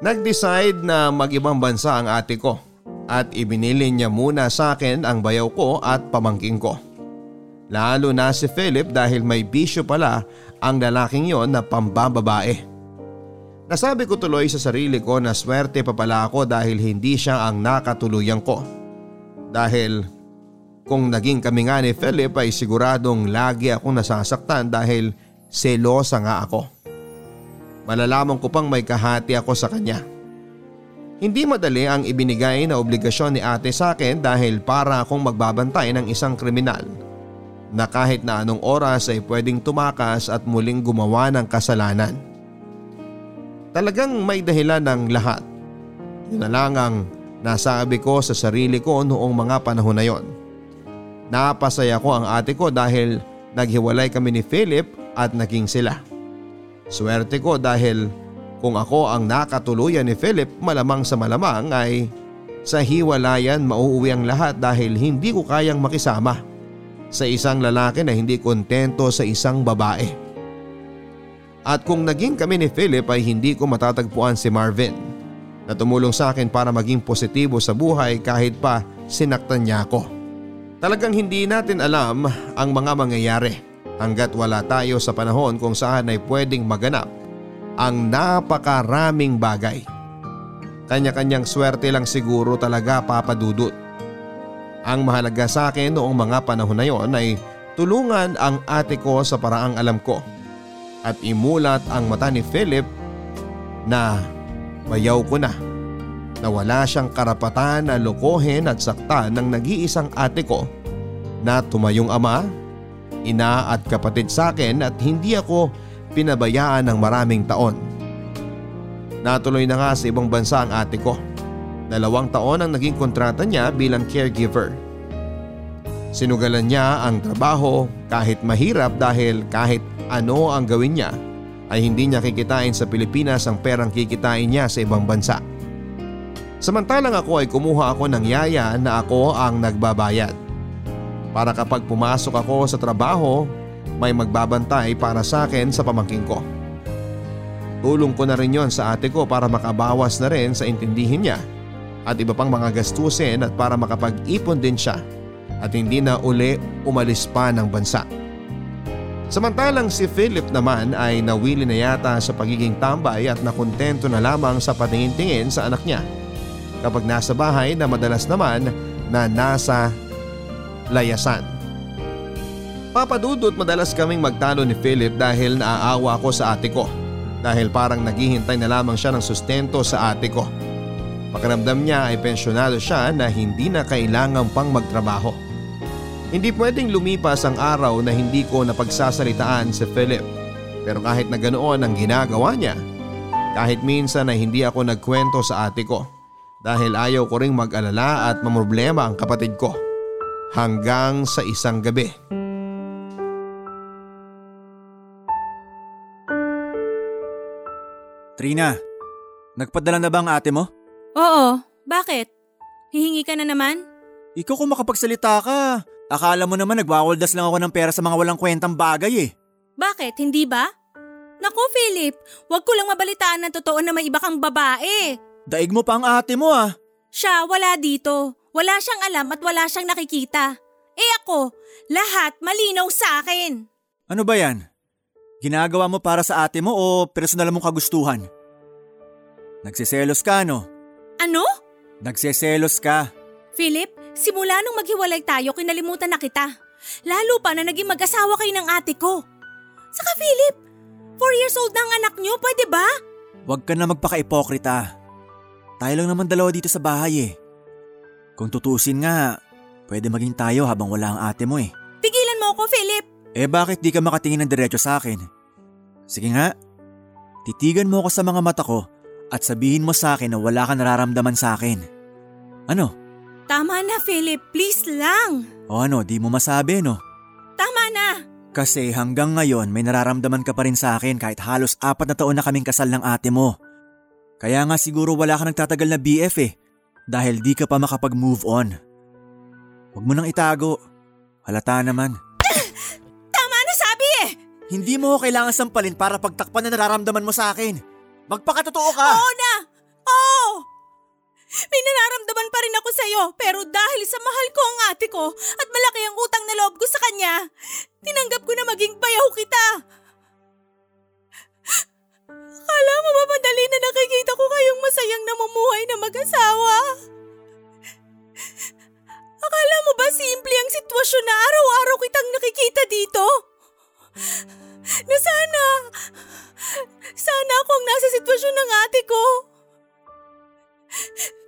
Nag-decide na mag-ibang bansa ang ate ko at ibinili niya muna sa akin ang bayaw ko at pamangking ko. Lalo na si Philip dahil may bisyo pala ang lalaking yon na pambababae. Nasabi ko tuloy sa sarili ko na swerte pa pala ako dahil hindi siya ang nakatuluyan ko. Dahil kung naging kami nga ni Philip ay siguradong lagi akong nasasaktan dahil selosa nga ako malalaman ko pang may kahati ako sa kanya. Hindi madali ang ibinigay na obligasyon ni ate sa akin dahil para akong magbabantay ng isang kriminal na kahit na anong oras ay pwedeng tumakas at muling gumawa ng kasalanan. Talagang may dahilan ng lahat. Yun na lang ang nasabi ko sa sarili ko noong mga panahon na yon. Napasaya ko ang ate ko dahil naghiwalay kami ni Philip at naging sila. Swerte ko dahil Kung ako ang nakatuluyan ni Philip malamang sa malamang ay sa hiwalayan mauuwi ang lahat dahil hindi ko kayang makisama sa isang lalaki na hindi kontento sa isang babae. At kung naging kami ni Philip ay hindi ko matatagpuan si Marvin na tumulong sa akin para maging positibo sa buhay kahit pa sinaktan niya ako. Talagang hindi natin alam ang mga mangyayari hanggat wala tayo sa panahon kung saan ay pwedeng maganap ang napakaraming bagay. Kanya-kanyang swerte lang siguro talaga papadudot. Ang mahalaga sa akin noong mga panahon na yon ay tulungan ang ate ko sa paraang alam ko at imulat ang mata ni Philip na bayaw ko na na wala siyang karapatan na lokohin at saktan ng nag-iisang ate ko na tumayong ama, ina at kapatid sa akin at hindi ako pinabayaan ng maraming taon. Natuloy na nga sa ibang bansa ang ate ko. Dalawang taon ang naging kontrata niya bilang caregiver. Sinugalan niya ang trabaho kahit mahirap dahil kahit ano ang gawin niya ay hindi niya kikitain sa Pilipinas ang perang kikitain niya sa ibang bansa. Samantalang ako ay kumuha ako ng yaya na ako ang nagbabayad. Para kapag pumasok ako sa trabaho, may magbabantay para sa akin sa pamangking ko. Tulong ko na rin yon sa ate ko para makabawas na rin sa intindihin niya at iba pang mga gastusin at para makapag-ipon din siya at hindi na uli umalis pa ng bansa. Samantalang si Philip naman ay nawili na yata sa pagiging tambay at nakontento na lamang sa patingin-tingin sa anak niya. Kapag nasa bahay na madalas naman na nasa layasan. Papadudot madalas kaming magtalo ni Philip dahil naaawa ko sa ate ko dahil parang naghihintay na lamang siya ng sustento sa ate ko. Pakiramdam niya ay pensyonado siya na hindi na kailangan pang magtrabaho. Hindi pwedeng lumipas ang araw na hindi ko napagsasalitaan si Philip. Pero kahit na ganoon ang ginagawa niya, kahit minsan na hindi ako nagkwento sa ate ko dahil ayaw ko ring mag-alala at mamroblema ang kapatid ko. Hanggang sa isang gabi. Trina, nagpadala na ba ang ate mo? Oo, bakit? Hihingi ka na naman? Ikaw kung makapagsalita ka, akala mo naman nagwawaldas lang ako ng pera sa mga walang kwentang bagay eh. Bakit, hindi ba? Naku Philip, wag ko lang mabalitaan na totoo na may iba kang babae. Daig mo pa ang ate mo ah. Siya wala dito. Wala siyang alam at wala siyang nakikita. Eh ako, lahat malinaw sa akin. Ano ba yan? Ginagawa mo para sa ate mo o personal mong kagustuhan? Nagseselos ka no? Ano? Nagseselos ka. Philip, simula nung maghiwalay tayo kinalimutan na kita. Lalo pa na naging mag-asawa kayo ng ate ko. Saka Philip, four years old na ang anak niyo, pwede ba? Huwag ka na magpaka-ipokrita. Tayo lang naman dalawa dito sa bahay eh. Kung tutusin nga, pwede maging tayo habang wala ang ate mo eh. Tigilan mo ako, Philip. Eh bakit di ka makatingin ng diretso sa akin? Sige nga, titigan mo ako sa mga mata ko at sabihin mo sa akin na wala ka nararamdaman sa akin. Ano? Tama na, Philip. Please lang. O ano, di mo masabi no? Tama na. Kasi hanggang ngayon may nararamdaman ka pa rin sa akin kahit halos apat na taon na kaming kasal ng ate mo. Kaya nga siguro wala ka nagtatagal na BF eh dahil di ka pa makapag-move on. Huwag mo nang itago. Halata naman. Tama na sabi eh. Hindi mo ako kailangan sampalin para pagtakpan na nararamdaman mo sa akin. Magpakatotoo ka! Oo na. May nararamdaman pa rin ako sa'yo pero dahil sa mahal ko ang ate ko at malaki ang utang na loob ko sa kanya, tinanggap ko na maging bayaw kita. Akala mo ba madali na nakikita ko kayong masayang namumuhay na mag-asawa? Akala mo ba simple ang sitwasyon na araw-araw kitang nakikita dito? Na sana, sana ako ang nasa sitwasyon ng ate ko.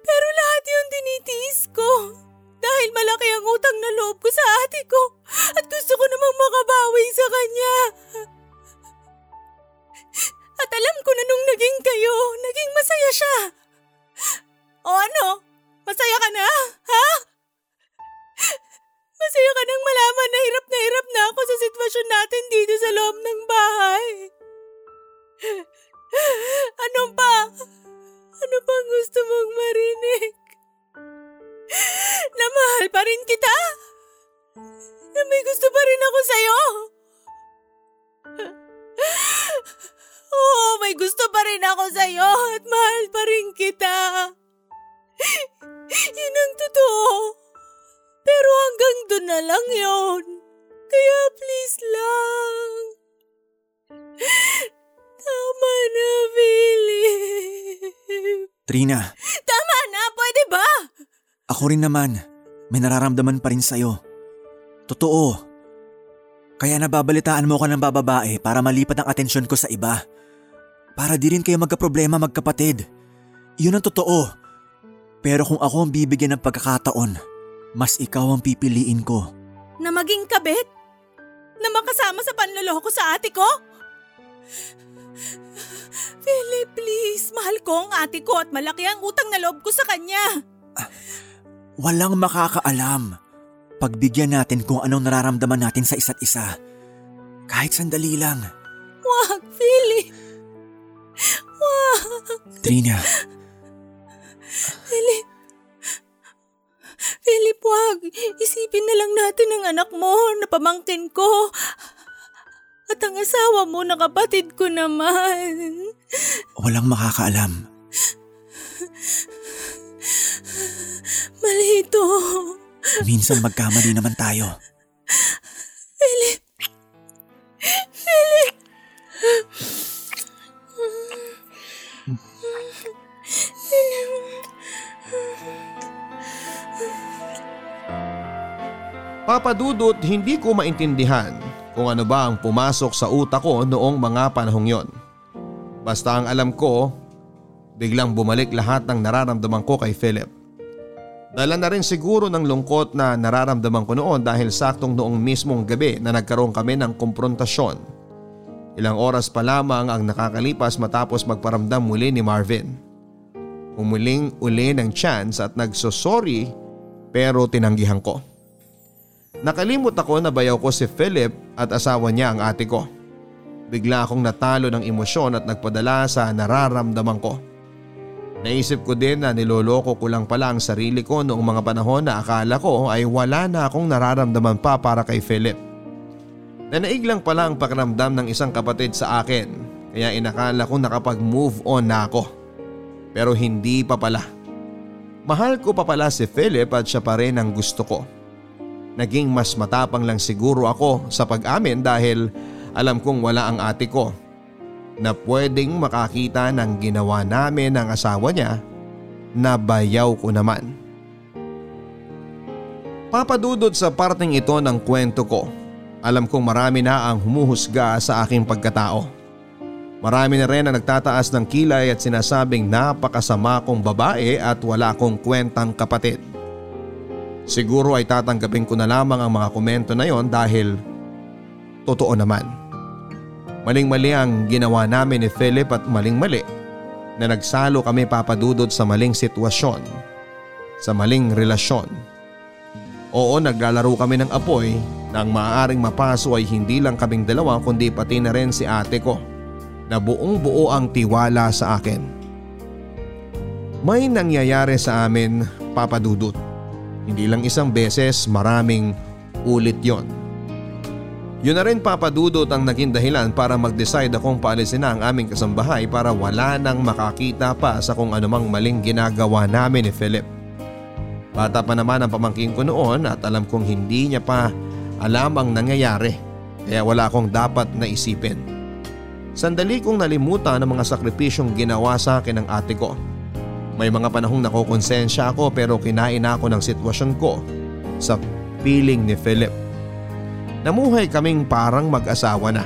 Pero lahat yun tinitiis ko. Dahil malaki ang utang na loob ko sa ate ko at gusto ko namang makabawi sa kanya. At alam ko na nung naging kayo, naging masaya siya. O ano? Masaya ka na? Ha? Masaya ka nang malaman na hirap na hirap na ako sa sitwasyon natin dito sa loob ng bahay. Ano pang gusto mong marinig? Na mahal pa rin kita? Na may gusto pa rin ako sa'yo? Oo, may gusto pa rin ako sa'yo at mahal pa rin kita. Yun ang totoo. Pero hanggang doon na lang yon. Kaya please lang. Tama na, Philip. Trina, Tama na, pwede ba? ako rin naman. May nararamdaman pa rin sa'yo. Totoo. Kaya nababalitaan mo ko ng bababae para malipat ang atensyon ko sa iba. Para di rin kayo magkaproblema magkapatid. Yun ang totoo. Pero kung ako ang bibigyan ng pagkakataon, mas ikaw ang pipiliin ko. Na maging kabit? Na makasama sa panloloko sa ate ko? Philip, please. Mahal ko ang ate ko at malaki ang utang na loob ko sa kanya. Walang makakaalam. Pagbigyan natin kung anong nararamdaman natin sa isa't isa. Kahit sandali lang. Wag, Philip. Wag. Trina, Philip. Philip, wag. Isipin na lang natin ang anak mo na pamangkin ko. At ang asawa mo na kapatid ko naman. walang makakaalam. Mali ito. Minsan magkamali naman tayo. Philip. Philip. Papadudot hindi ko maintindihan kung ano ba ang pumasok sa utak ko noong mga panahong yon. Basta ang alam ko, biglang bumalik lahat ng nararamdaman ko kay Philip. Dala na rin siguro ng lungkot na nararamdaman ko noon dahil saktong noong mismong gabi na nagkaroon kami ng komprontasyon. Ilang oras pa lamang ang nakakalipas matapos magparamdam muli ni Marvin. Umuling uli ng chance at nagsosorry pero tinanggihan ko. Nakalimot ako na bayaw ko si Philip at asawa niya ang ate ko. Bigla akong natalo ng emosyon at nagpadala sa nararamdaman ko. Naisip ko din na niloloko ko lang pala ang sarili ko noong mga panahon na akala ko ay wala na akong nararamdaman pa para kay Philip. Nanaig lang pala ang pakiramdam ng isang kapatid sa akin kaya inakala ko nakapag-move on na ako. Pero hindi pa pala. Mahal ko pa pala si Philip at siya pa rin ang gusto ko. Naging mas matapang lang siguro ako sa pag-amin dahil alam kong wala ang ate ko na pwedeng makakita ng ginawa namin ng asawa niya na bayaw ko naman. Papadudod sa parting ito ng kwento ko, alam kong marami na ang humuhusga sa aking pagkatao. Marami na rin ang nagtataas ng kilay at sinasabing napakasama kong babae at wala kong kwentang kapatid. Siguro ay tatanggapin ko na lamang ang mga komento na yon dahil totoo naman. Maling-mali ang ginawa namin ni Philip at maling-mali na nagsalo kami papadudod sa maling sitwasyon, sa maling relasyon. Oo naglalaro kami ng apoy na ang maaaring mapaso ay hindi lang kaming dalawa kundi pati na rin si ate ko na buong buo ang tiwala sa akin. May nangyayari sa amin papadudot. Hindi lang isang beses maraming ulit yon. Yun na rin papadudot ang naging dahilan para mag-decide akong paalisin na ang aming kasambahay para wala nang makakita pa sa kung anumang maling ginagawa namin ni Philip. Bata pa naman ang pamangkin ko noon at alam kong hindi niya pa alam ang nangyayari kaya wala akong dapat na isipin. Sandali kong nalimutan ang mga sakripisyong ginawa sa akin ng ate ko. May mga panahong nakokonsensya ako pero kinain ako ng sitwasyon ko sa piling ni Philip. Namuhay kaming parang mag-asawa na.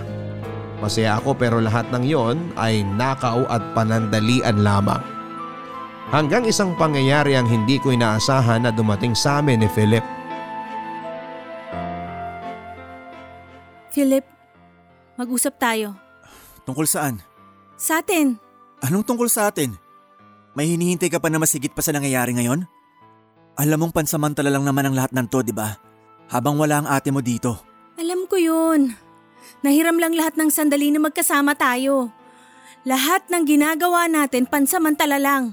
Masaya ako pero lahat ng yon ay nakaw at panandalian lamang. Hanggang isang pangyayari ang hindi ko inaasahan na dumating sa amin ni Philip. Philip, mag-usap tayo. Tungkol saan? Sa atin. Anong tungkol sa atin? May hinihintay ka pa na masigit pa sa nangyayari ngayon? Alam mong pansamantala lang naman ang lahat ng to, di ba? Habang wala ang ate mo dito. Alam ko yun. Nahiram lang lahat ng sandali na magkasama tayo. Lahat ng ginagawa natin pansamantala lang.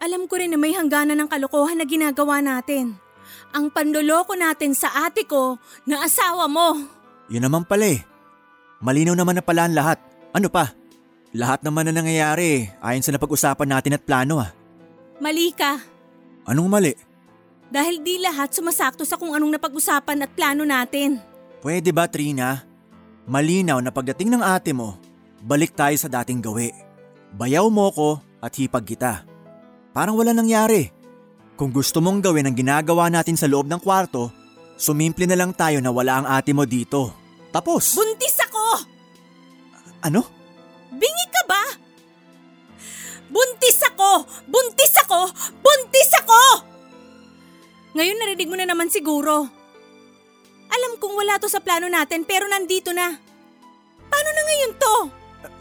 Alam ko rin na may hangganan ng kalokohan na ginagawa natin. Ang panloloko natin sa ate ko na asawa mo. Yun naman pala eh. Malinaw naman na pala ang lahat. Ano pa? Lahat naman na nangyayari ayon sa napag-usapan natin at plano ah. Mali ka. Anong mali? Dahil di lahat sumasakto sa kung anong napag-usapan at plano natin. Pwede ba Trina? Malinaw na pagdating ng ate mo, balik tayo sa dating gawi. Bayaw mo ko at hipag kita. Parang wala nangyari. Kung gusto mong gawin ang ginagawa natin sa loob ng kwarto, sumimple na lang tayo na wala ang ate mo dito. Tapos. Buntis ako! ano? Bingi ka ba? Buntis ako! Buntis ako! Buntis ako! Ngayon narinig mo na naman siguro. Alam kong wala to sa plano natin pero nandito na. Paano na ngayon to?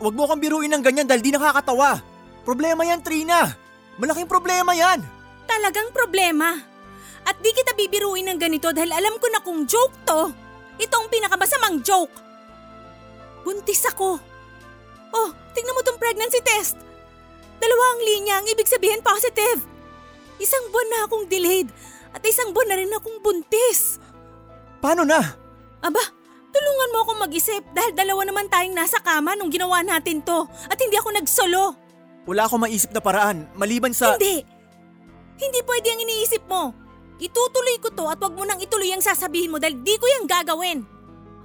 Huwag mo kang biruin ng ganyan dahil di nakakatawa. Problema yan, Trina. Malaking problema yan. Talagang problema. At di kita bibiruin ng ganito dahil alam ko na kung joke to, ito ang pinakamasamang joke. Buntis ako. Oh, tingnan mo tong pregnancy test. Dalawa ang linya, ang ibig sabihin positive. Isang buwan na akong delayed at isang buwan na rin akong buntis. Paano na? Aba, tulungan mo akong mag-isip dahil dalawa naman tayong nasa kama nung ginawa natin to at hindi ako nagsolo. Wala akong maisip na paraan maliban sa... Hindi. Hindi pwede ang iniisip mo. Itutuloy ko to at wag mo nang ituloy ang sasabihin mo dahil di ko yung gagawin.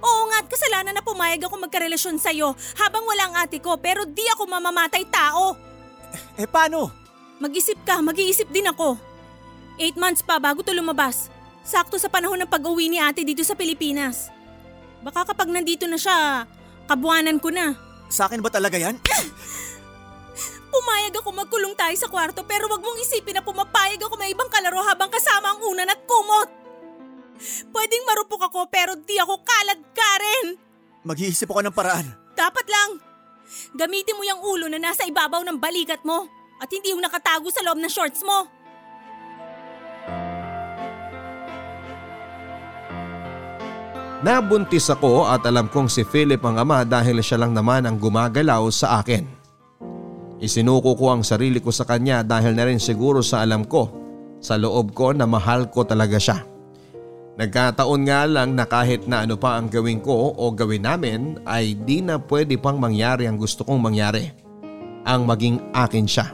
Oo nga at kasalanan na pumayag ako magkarelasyon sa'yo habang wala ang ate ko pero di ako mamamatay tao. Eh paano? Mag-isip ka, mag-iisip din ako. Eight months pa bago to lumabas. Sakto sa panahon ng pag-uwi ni ate dito sa Pilipinas. Baka kapag nandito na siya, kabuanan ko na. Sa akin ba talaga yan? Pumayag ako magkulong tayo sa kwarto pero wag mong isipin na pumapayag ako may ibang kalaro habang kasama ang unan at kumot. Pwedeng marupok ako pero di ako kalad ka rin. Mag-iisip ako ng paraan. Dapat lang. Gamitin mo yung ulo na nasa ibabaw ng balikat mo at hindi yung nakatago sa loob ng shorts mo. Nabuntis ako at alam kong si Philip ang ama dahil siya lang naman ang gumagalaw sa akin. Isinuko ko ang sarili ko sa kanya dahil na rin siguro sa alam ko, sa loob ko na mahal ko talaga siya. Nagkataon nga lang na kahit na ano pa ang gawin ko o gawin namin ay di na pwede pang mangyari ang gusto kong mangyari. Ang maging akin siya.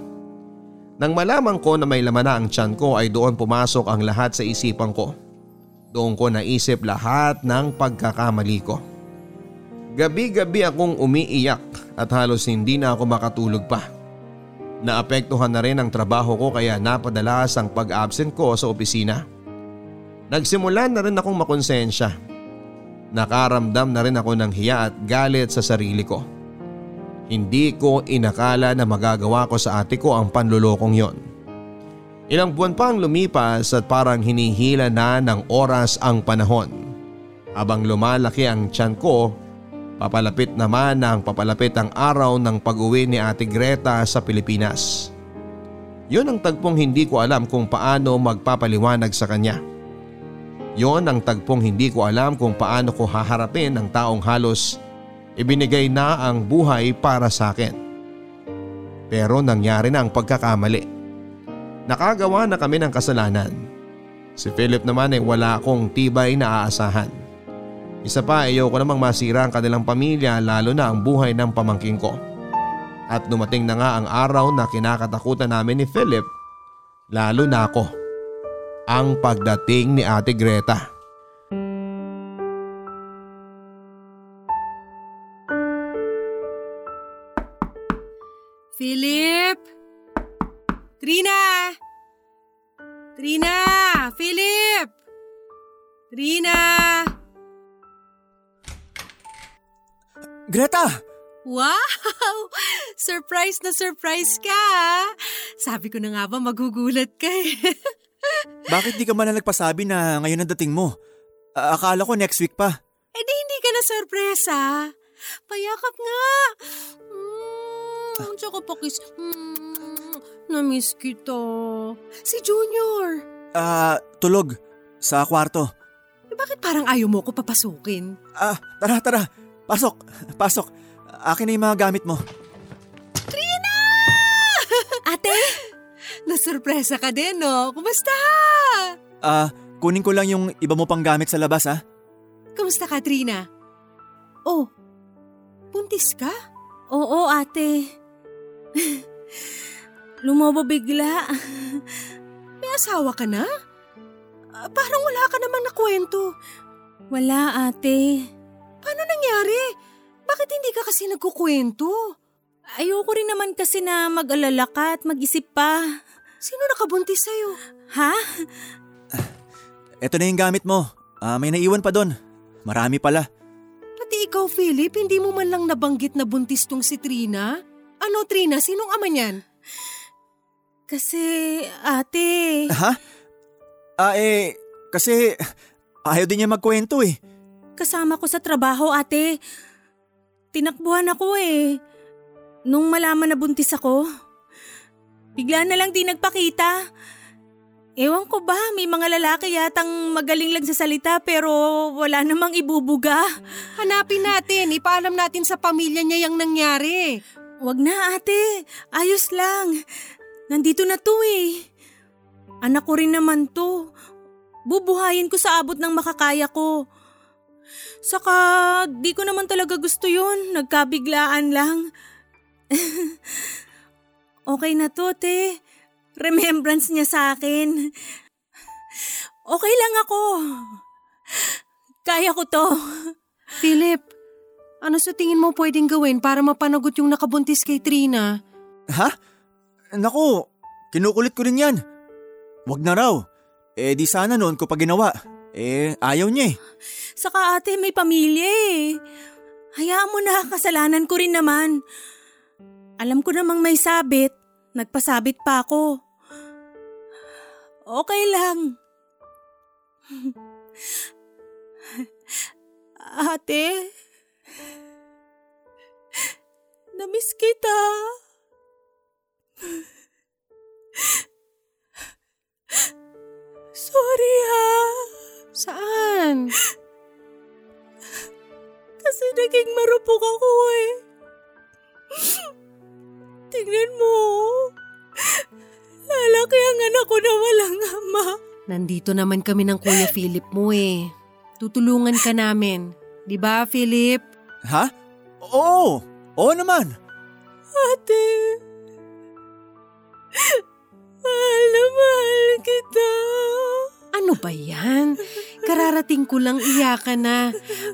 Nang malaman ko na may laman na ang tiyan ko ay doon pumasok ang lahat sa isipan ko. Doon ko naisip lahat ng pagkakamali ko. Gabi-gabi akong umiiyak at halos hindi na ako makatulog pa. Naapektuhan na rin ang trabaho ko kaya napadalas ang pag-absent ko sa opisina. Nagsimula na rin akong makonsensya. Nakaramdam na rin ako ng hiya at galit sa sarili ko. Hindi ko inakala na magagawa ko sa ate ko ang panlulokong yon. Ilang buwan pa ang lumipas at parang hinihila na ng oras ang panahon. Habang lumalaki ang tiyan ko, papalapit naman ang papalapit ang araw ng pag-uwi ni Ate Greta sa Pilipinas. Yun ang tagpong hindi ko alam kung paano magpapaliwanag sa kanya. Yon ang tagpong hindi ko alam kung paano ko haharapin ang taong halos ibinigay na ang buhay para sa akin. Pero nangyari na ang pagkakamali. Nakagawa na kami ng kasalanan. Si Philip naman ay wala akong tibay na aasahan. Isa pa ayaw ko namang masira ang kanilang pamilya lalo na ang buhay ng pamangking ko. At dumating na nga ang araw na kinakatakutan namin ni Philip, lalo na ako. Ang pagdating ni Ate Greta. Philip! Trina! Trina! Philip! Trina! Greta! Wow! Surprise na surprise ka! Sabi ko na nga ba magugulat ka eh. Bakit di ka man na nagpasabi na ngayon ang dating mo? A- akala ko next week pa. Eh di hindi ka na sorpresa. Payakap nga. Mm, tsaka pakis. Mm, namiss kita. Si Junior. Ah, tulog. Sa kwarto. Eh, bakit parang ayaw mo ko papasukin? Ah, tara, tara. Pasok, pasok. Akin na yung mga gamit mo. Nasurpresa ka din, no? Kumusta? Ah, kunin ko lang yung iba mo pang gamit sa labas, ha? Kumusta ka, Trina? Oh, buntis ka? Oo ate. Lumobo bigla. May asawa ka na? Ah, parang wala ka namang nakwento. Wala ate. Paano nangyari? Bakit hindi ka kasi nagkukwento? Ayoko rin naman kasi na mag-alala ka at mag-isip pa. Sino nakabuntis sa'yo? Ha? Ito na yung gamit mo. Ah, may naiwan pa doon. Marami pala. Pati ikaw, Philip, hindi mo man lang nabanggit na buntis tong si Trina? Ano, Trina? Sinong ama niyan? Kasi, ate... Ha? Ah, eh, kasi ayaw din niya magkwento eh. Kasama ko sa trabaho, ate. Tinakbuhan ako eh. Nung malaman na buntis ako, bigla na lang di nagpakita. Ewan ko ba, may mga lalaki yatang magaling lang sa salita pero wala namang ibubuga. Hanapin natin, ipaalam natin sa pamilya niya yung nangyari. Wag na ate, ayos lang. Nandito na to eh. Anak ko rin naman to. Bubuhayin ko sa abot ng makakaya ko. Saka di ko naman talaga gusto yun, nagkabiglaan lang. okay na to, te remembrance niya sa akin. Okay lang ako. Kaya ko to. Philip, ano sa tingin mo pwedeng gawin para mapanagot yung nakabuntis kay Trina? Ha? Naku, kinukulit ko rin yan. Wag na raw. Eh di sana noon ko pa ginawa. Eh ayaw niya eh. Saka ate may pamilya eh. Hayaan mo na, kasalanan ko rin naman. Alam ko namang may sabit. Nagpasabit pa ako. Okay lang. Ate, namiss kita. Sorry ha. Saan? Kasi naging marupok ako eh. Tingnan mo. Lalaki ang anak ko na walang ama. Nandito naman kami ng Kuya Philip mo eh. Tutulungan ka namin. Di ba, Philip? Ha? Oo! Oo naman! Ate, mahal na mahal kita. Ano ba yan? Kararating ko lang iyakan na.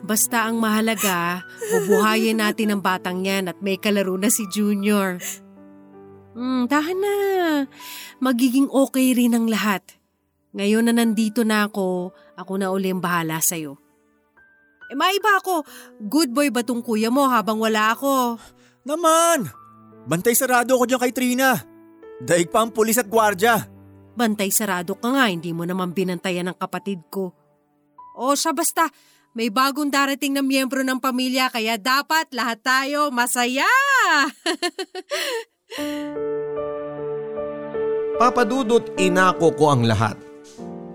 Basta ang mahalaga, bubuhayin natin ang batang yan at may kalaro na si Junior. Hmm, tahan na. Magiging okay rin ang lahat. Ngayon na nandito na ako, ako na uli ang bahala sa'yo. Eh, maiba ako. Good boy ba tong kuya mo habang wala ako? Naman! Bantay sarado ako dyan kay Trina. Daig pa ang pulis at gwardya. Bantay sarado ka nga, hindi mo naman binantayan ng kapatid ko. O siya basta, may bagong darating na miyembro ng pamilya kaya dapat lahat tayo masaya! Papadudot inako ko ang lahat.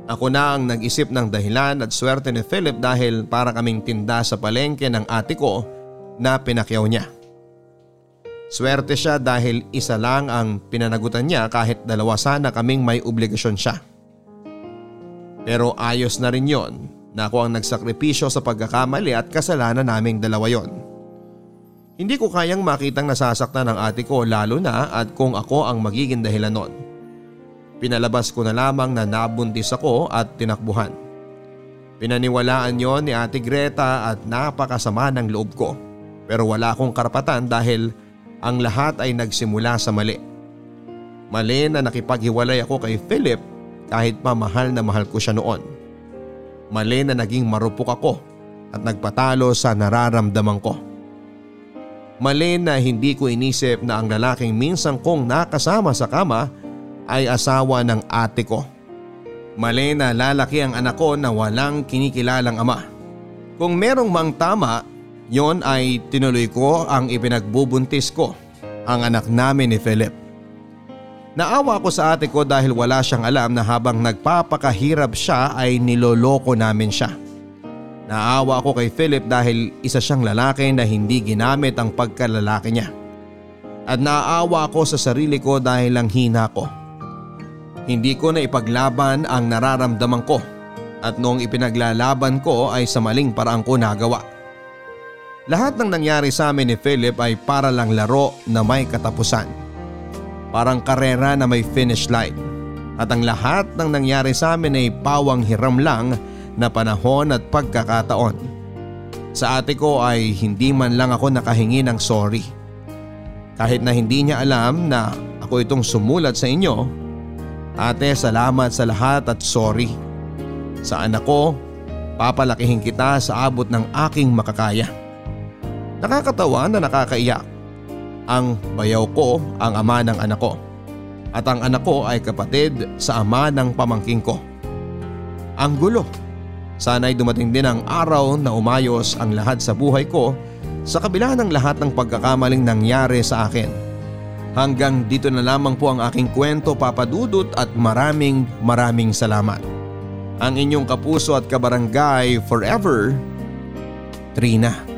Ako na ang nag-isip ng dahilan at swerte ni Philip dahil para kaming tinda sa palengke ng ate ko na pinakyaw niya. Swerte siya dahil isa lang ang pinanagutan niya kahit dalawa sana kaming may obligasyon siya. Pero ayos na rin yon na ako ang nagsakripisyo sa pagkakamali at kasalanan naming dalawa yon. Hindi ko kayang makitang nasasaktan ng ate ko lalo na at kung ako ang magiging dahilan nun. Pinalabas ko na lamang na nabuntis ako at tinakbuhan. Pinaniwalaan yon ni ate Greta at napakasama ng loob ko. Pero wala akong karapatan dahil ang lahat ay nagsimula sa mali. Mali na nakipaghiwalay ako kay Philip kahit pa mahal na mahal ko siya noon. Mali na naging marupok ako at nagpatalo sa nararamdaman ko. Mali na hindi ko inisip na ang lalaking minsan kong nakasama sa kama ay asawa ng ate ko. Mali na lalaki ang anak ko na walang kinikilalang ama. Kung merong mang tama, yon ay tinuloy ko ang ipinagbubuntis ko, ang anak namin ni Philip. Naawa ko sa ate ko dahil wala siyang alam na habang nagpapakahirap siya ay niloloko namin siya. Naawa ako kay Philip dahil isa siyang lalaki na hindi ginamit ang pagkalalaki niya. At naawa ako sa sarili ko dahil lang hina ko. Hindi ko na ipaglaban ang nararamdaman ko at noong ipinaglalaban ko ay sa maling parang ko nagawa. Lahat ng nangyari sa amin ni Philip ay para lang laro na may katapusan. Parang karera na may finish line. At ang lahat ng nangyari sa amin ay pawang hiram lang na panahon at pagkakataon. Sa ate ko ay hindi man lang ako nakahingi ng sorry. Kahit na hindi niya alam na ako itong sumulat sa inyo, ate salamat sa lahat at sorry. Sa anak ko, papalakihin kita sa abot ng aking makakaya. Nakakatawa na nakakaiyak. Ang bayaw ko ang ama ng anak ko at ang anak ko ay kapatid sa ama ng pamangking ko. Ang gulo. Sana'y dumating din ang araw na umayos ang lahat sa buhay ko sa kabila ng lahat ng pagkakamaling nangyari sa akin. Hanggang dito na lamang po ang aking kwento papadudot at maraming maraming salamat. Ang inyong kapuso at kabarangay forever, Trina.